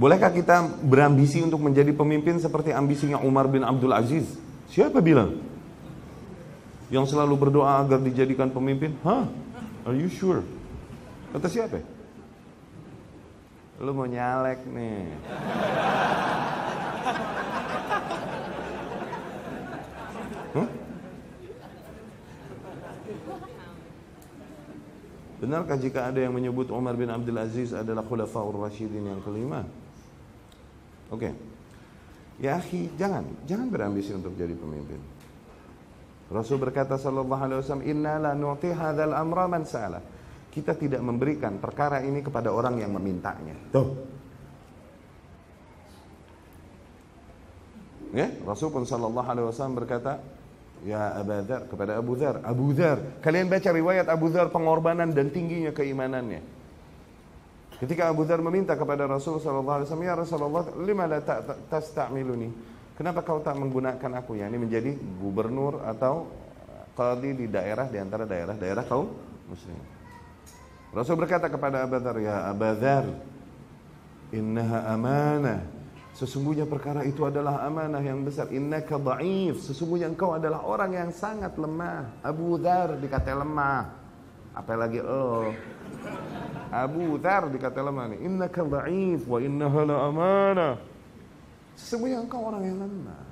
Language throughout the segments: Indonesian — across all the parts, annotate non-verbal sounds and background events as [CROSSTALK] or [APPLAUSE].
Bolehkah kita berambisi untuk menjadi pemimpin seperti ambisinya Umar bin Abdul Aziz? Siapa bilang? Yang selalu berdoa agar dijadikan pemimpin? Hah? Are you sure? Kata siapa? Lu mau nyalek nih. Benarkah jika ada yang menyebut Umar bin Abdul Aziz adalah khulafaur rasyidin yang kelima? Oke. Okay. Ya akhi, jangan, jangan berambisi untuk jadi pemimpin. Rasul berkata sallallahu alaihi wasallam, "Inna la nu'ti hadzal amra man sa'ala." Kita tidak memberikan perkara ini kepada orang yang memintanya. Tuh. Ya, Rasul pun sallallahu alaihi wasallam berkata, "Ya Abu Dzar kepada Abu Dzar, Abu Dzar, kalian baca riwayat Abu Dzar pengorbanan dan tingginya keimanannya." Ketika Abu Dhar meminta kepada Rasul wasallam, "Ya Rasulullah, lima la tasta'miluni?" Kenapa kau tak menggunakan aku ya ini menjadi gubernur atau qadi di daerah di antara daerah-daerah kaum muslim. Rasul berkata kepada Abu Dhar, "Ya Abu Dhar, innaha amanah." Sesungguhnya perkara itu adalah amanah yang besar. Innaka dha'if. Sesungguhnya engkau adalah orang yang sangat lemah. Abu Dhar dikata lemah. Apalagi oh. Abu Dhar dikata lemah nih. Innaka dha'if wa innaha la amanah. Sesungguhnya engkau orang yang lemah.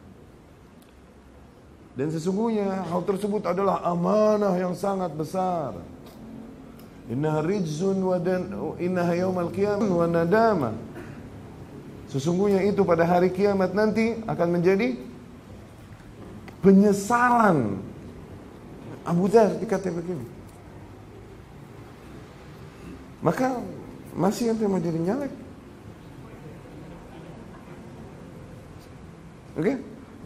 Dan sesungguhnya hal tersebut adalah amanah yang sangat besar. Innaha rijzun wa dan innaha yaumal qiyamah wa nadama. Sesungguhnya itu pada hari kiamat nanti akan menjadi penyesalan. Abu Dhar dikata begini. Maka masih yang mau jadi nyalek. Oke? Okay?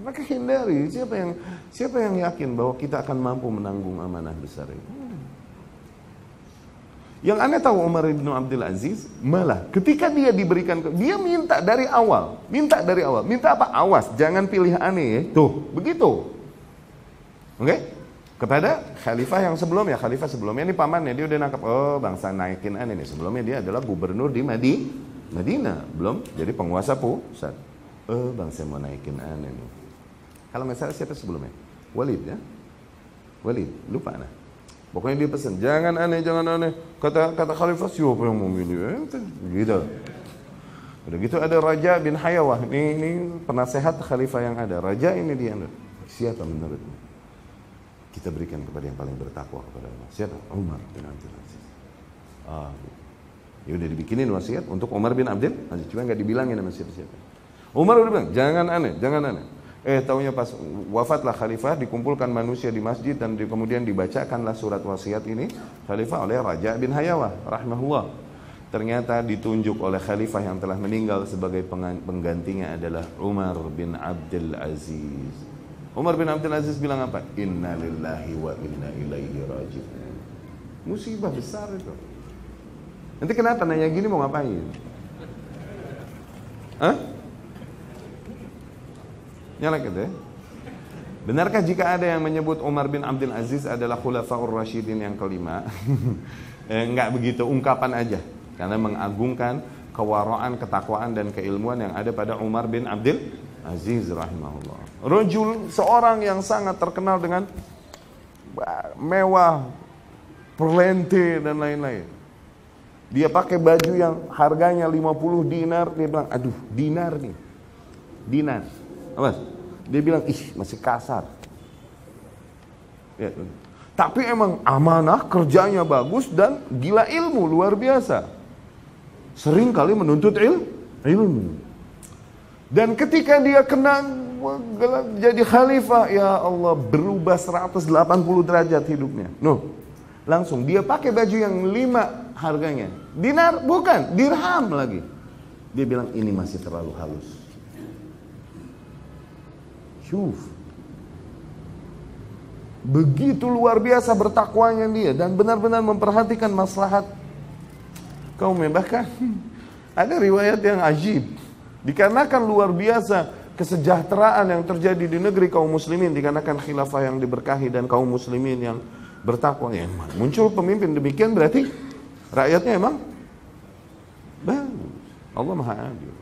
Maka hindari siapa yang siapa yang yakin bahwa kita akan mampu menanggung amanah besar ini. Yang aneh tahu Umar bin Abdul Aziz malah ketika dia diberikan dia minta dari awal, minta dari awal, minta apa? Awas, jangan pilih aneh ya. Tuh, begitu. Oke? Okay? Kepada khalifah yang sebelumnya khalifah sebelumnya ini pamannya dia udah nangkap oh bangsa naikin aneh nih sebelumnya dia adalah gubernur di Madi Madinah belum jadi penguasa pusat. Oh bangsa mau naikin aneh nih kalau misalnya siapa sebelumnya? Walid ya? Walid lupa nah. Pokoknya dia pesan jangan aneh jangan aneh. Kata kata khalifah siapa yang mau milih? Eh, gitu. Udah gitu ada Raja bin Hayawah. Ini, ini penasehat khalifah yang ada. Raja ini dia siapa menurutmu kita berikan kepada yang paling bertakwa kepada Allah. Siapa? Umar bin Abdul Aziz. Ah, ya udah dibikinin wasiat untuk Umar bin Abdul Aziz. Cuma nggak dibilangin sama siapa-siapa. Umar udah bilang, jangan aneh, jangan aneh. Eh, taunya pas wafatlah khalifah, dikumpulkan manusia di masjid dan di, kemudian dibacakanlah surat wasiat ini khalifah oleh Raja bin Hayawah rahimahullah. Ternyata ditunjuk oleh khalifah yang telah meninggal sebagai penggantinya adalah Umar bin Abdul Aziz. Umar bin Abdul Aziz bilang apa? Inna lillahi wa inna ilaihi raji'un. Musibah besar itu. Nanti kenapa nanya gini mau ngapain? Hah? Nyala gitu ya? Benarkah jika ada yang menyebut Umar bin Abdul Aziz adalah khulafaur rasyidin yang kelima? [LAUGHS] eh, enggak begitu, ungkapan aja. Karena mengagungkan kewaraan, ketakwaan dan keilmuan yang ada pada Umar bin Abdul Aziz rahimahullah. Rajul seorang yang sangat terkenal dengan mewah, perlente dan lain-lain. Dia pakai baju yang harganya 50 dinar, dia bilang, aduh dinar nih. Dinar. Apa? Dia bilang, ih masih kasar. Ya. Tapi emang amanah, kerjanya bagus dan gila ilmu luar biasa. Sering kali menuntut il, ilmu. Dan ketika dia kena jadi khalifah, ya Allah berubah 180 derajat hidupnya. No, langsung dia pakai baju yang lima harganya. Dinar bukan, dirham lagi. Dia bilang ini masih terlalu halus. Syuf. Begitu luar biasa bertakwanya dia dan benar-benar memperhatikan maslahat kaum bahkan [LAUGHS] ada riwayat yang ajib Dikarenakan luar biasa kesejahteraan yang terjadi di negeri kaum muslimin dikarenakan khilafah yang diberkahi dan kaum muslimin yang bertakwa ya muncul pemimpin demikian berarti rakyatnya emang bagus Allah Maha Adil.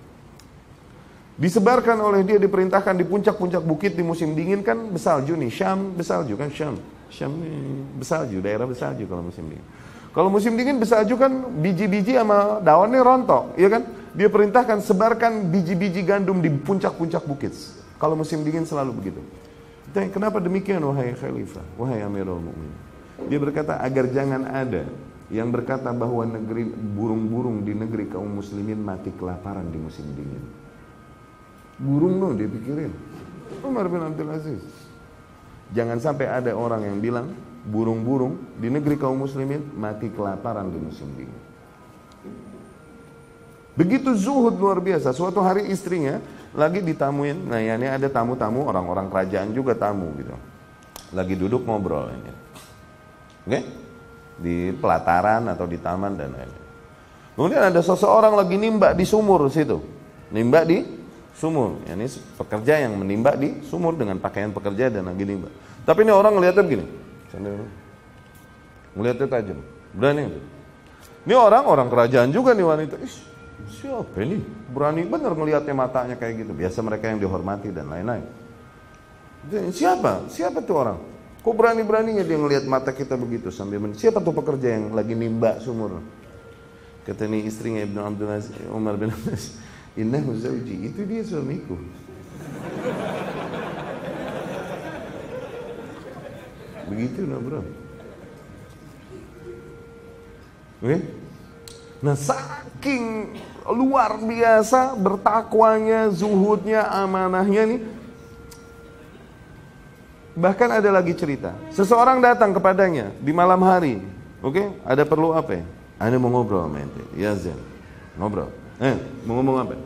Disebarkan oleh dia diperintahkan di puncak-puncak bukit di musim dingin kan besalju nih, Syam besalju kan Syam. Syam besalju, daerah besalju kalau musim dingin. Kalau musim dingin besalju kan biji-biji sama daunnya rontok, ya kan? Dia perintahkan sebarkan biji-biji gandum di puncak-puncak bukit. Kalau musim dingin selalu begitu. Kenapa demikian wahai khalifah, wahai Amirul Mukminin? Dia berkata agar jangan ada yang berkata bahwa negeri burung-burung di negeri kaum muslimin mati kelaparan di musim dingin. Burung loh dia pikirin. Umar bin Abdul Aziz. Jangan sampai ada orang yang bilang burung-burung di negeri kaum muslimin mati kelaparan di musim dingin. Begitu zuhud luar biasa. Suatu hari istrinya lagi ditamuin. Nah, ya ini ada tamu-tamu orang-orang kerajaan juga tamu gitu. Lagi duduk ngobrol ini. Oke? Di pelataran atau di taman dan lain-lain. Kemudian ada seseorang lagi nimba di sumur situ. Nimba di sumur. Ya, ini pekerja yang menimba di sumur dengan pakaian pekerja dan lagi nimba. Tapi ini orang ngeliatnya begini. Ngeliatnya tajam. Berani. Ini orang orang kerajaan juga nih wanita. Ish, Siapa ini? Berani benar ngelihatnya matanya kayak gitu. Biasa mereka yang dihormati dan lain-lain. Siapa? Siapa tuh orang? Kok berani-beraninya dia ngelihat mata kita begitu sambil men Siapa tuh pekerja yang lagi nimba sumur? Kata ini istrinya Ibnu Abdul Aziz, Umar bin Abdul Aziz, Innahu zawji, itu dia suamiku. Begitu nah bro. Oke? Nah saking luar biasa bertakwanya, zuhudnya, amanahnya nih. Bahkan ada lagi cerita. Seseorang datang kepadanya di malam hari. Oke, okay? ada perlu apa ya? Ada mau ngobrol sama ente. Ya Zen. Ngobrol. Eh, mau ngomong apa?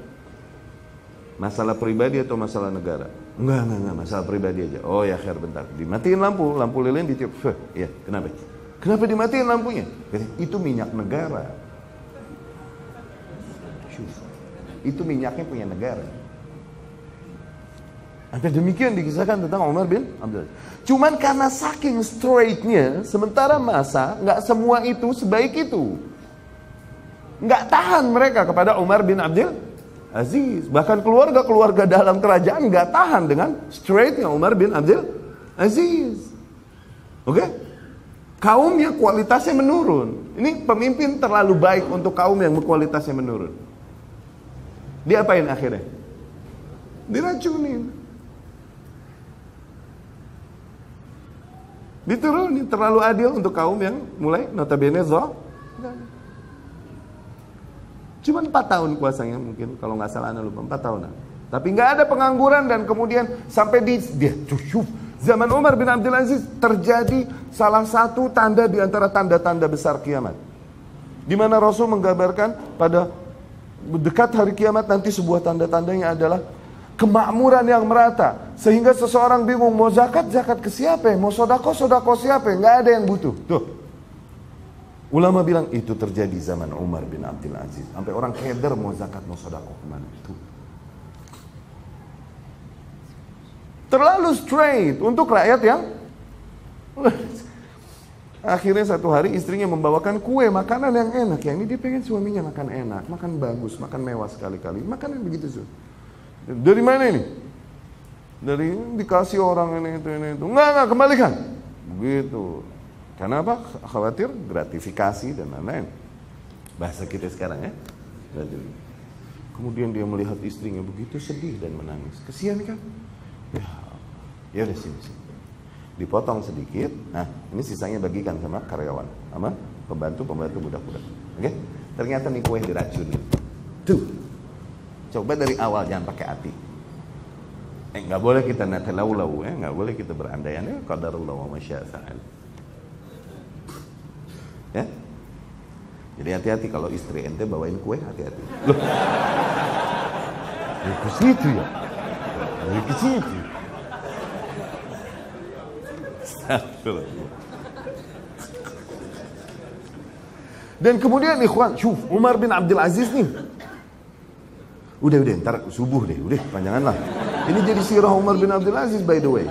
Masalah pribadi atau masalah negara? Enggak, enggak, enggak, masalah pribadi aja. Oh ya, khair bentar. Dimatiin lampu, lampu lilin ditiup. Iya, kenapa? Kenapa dimatiin lampunya? Itu minyak negara. Itu minyaknya punya negara. Sampai demikian dikisahkan tentang Umar bin Abdul Cuman karena saking straightnya, sementara masa nggak semua itu sebaik itu. Nggak tahan mereka kepada Umar bin Abdul Aziz. Bahkan keluarga-keluarga dalam kerajaan nggak tahan dengan straightnya Umar bin Abdul Aziz. Oke? Okay? Kaumnya kualitasnya menurun. Ini pemimpin terlalu baik untuk kaum yang kualitasnya menurun. Diapain akhirnya? Diracunin. Diturunin terlalu adil untuk kaum yang mulai notabene zo. Cuma empat tahun kuasanya mungkin kalau nggak salah anda lupa empat tahunan. Tapi nggak ada pengangguran dan kemudian sampai di dia zaman Umar bin Abdul Aziz terjadi salah satu tanda di antara tanda-tanda besar kiamat. Di mana Rasul menggambarkan pada dekat hari kiamat nanti sebuah tanda-tandanya adalah kemakmuran yang merata. Sehingga seseorang bingung mau zakat zakat ke siapa mau sodako sodako siapa nggak ada yang butuh. Tuh. Ulama bilang itu terjadi zaman Umar bin Abdul Aziz. Sampai orang keder mau zakat mau sodako ke mana? Tuh. Terlalu straight untuk rakyat yang Akhirnya satu hari istrinya membawakan kue, makanan yang enak. Ya ini dia pengen suaminya makan enak, makan bagus, makan mewah sekali-kali. Makanan begitu sih. Dari mana ini? Dari dikasih orang ini itu ini itu. Enggak, enggak, kembalikan. Begitu. Karena apa? Khawatir gratifikasi dan lain-lain. Bahasa kita sekarang ya. Kemudian dia melihat istrinya begitu sedih dan menangis. Kesian kan? Ya, ya udah sini sini dipotong sedikit. Nah, ini sisanya bagikan sama karyawan, sama pembantu-pembantu budak-budak. Oke? Okay? Ternyata nih kue diracunin. Tuh. Coba dari awal jangan pakai hati. Eh, nggak boleh kita natelau-lau ya, nggak boleh kita berandai-andai. Qadarullah wa masya'fa'al. Ya? Jadi hati-hati kalau istri ente bawain kue, hati-hati. Loh. Ya ke situ ya. Ya ke situ. [LAUGHS] Dan kemudian ikhwan, syuf, Umar bin Abdul Aziz nih. Udah, udah, ntar subuh deh, udah, panjangan lah. Ini jadi sirah Umar bin Abdul Aziz by the way.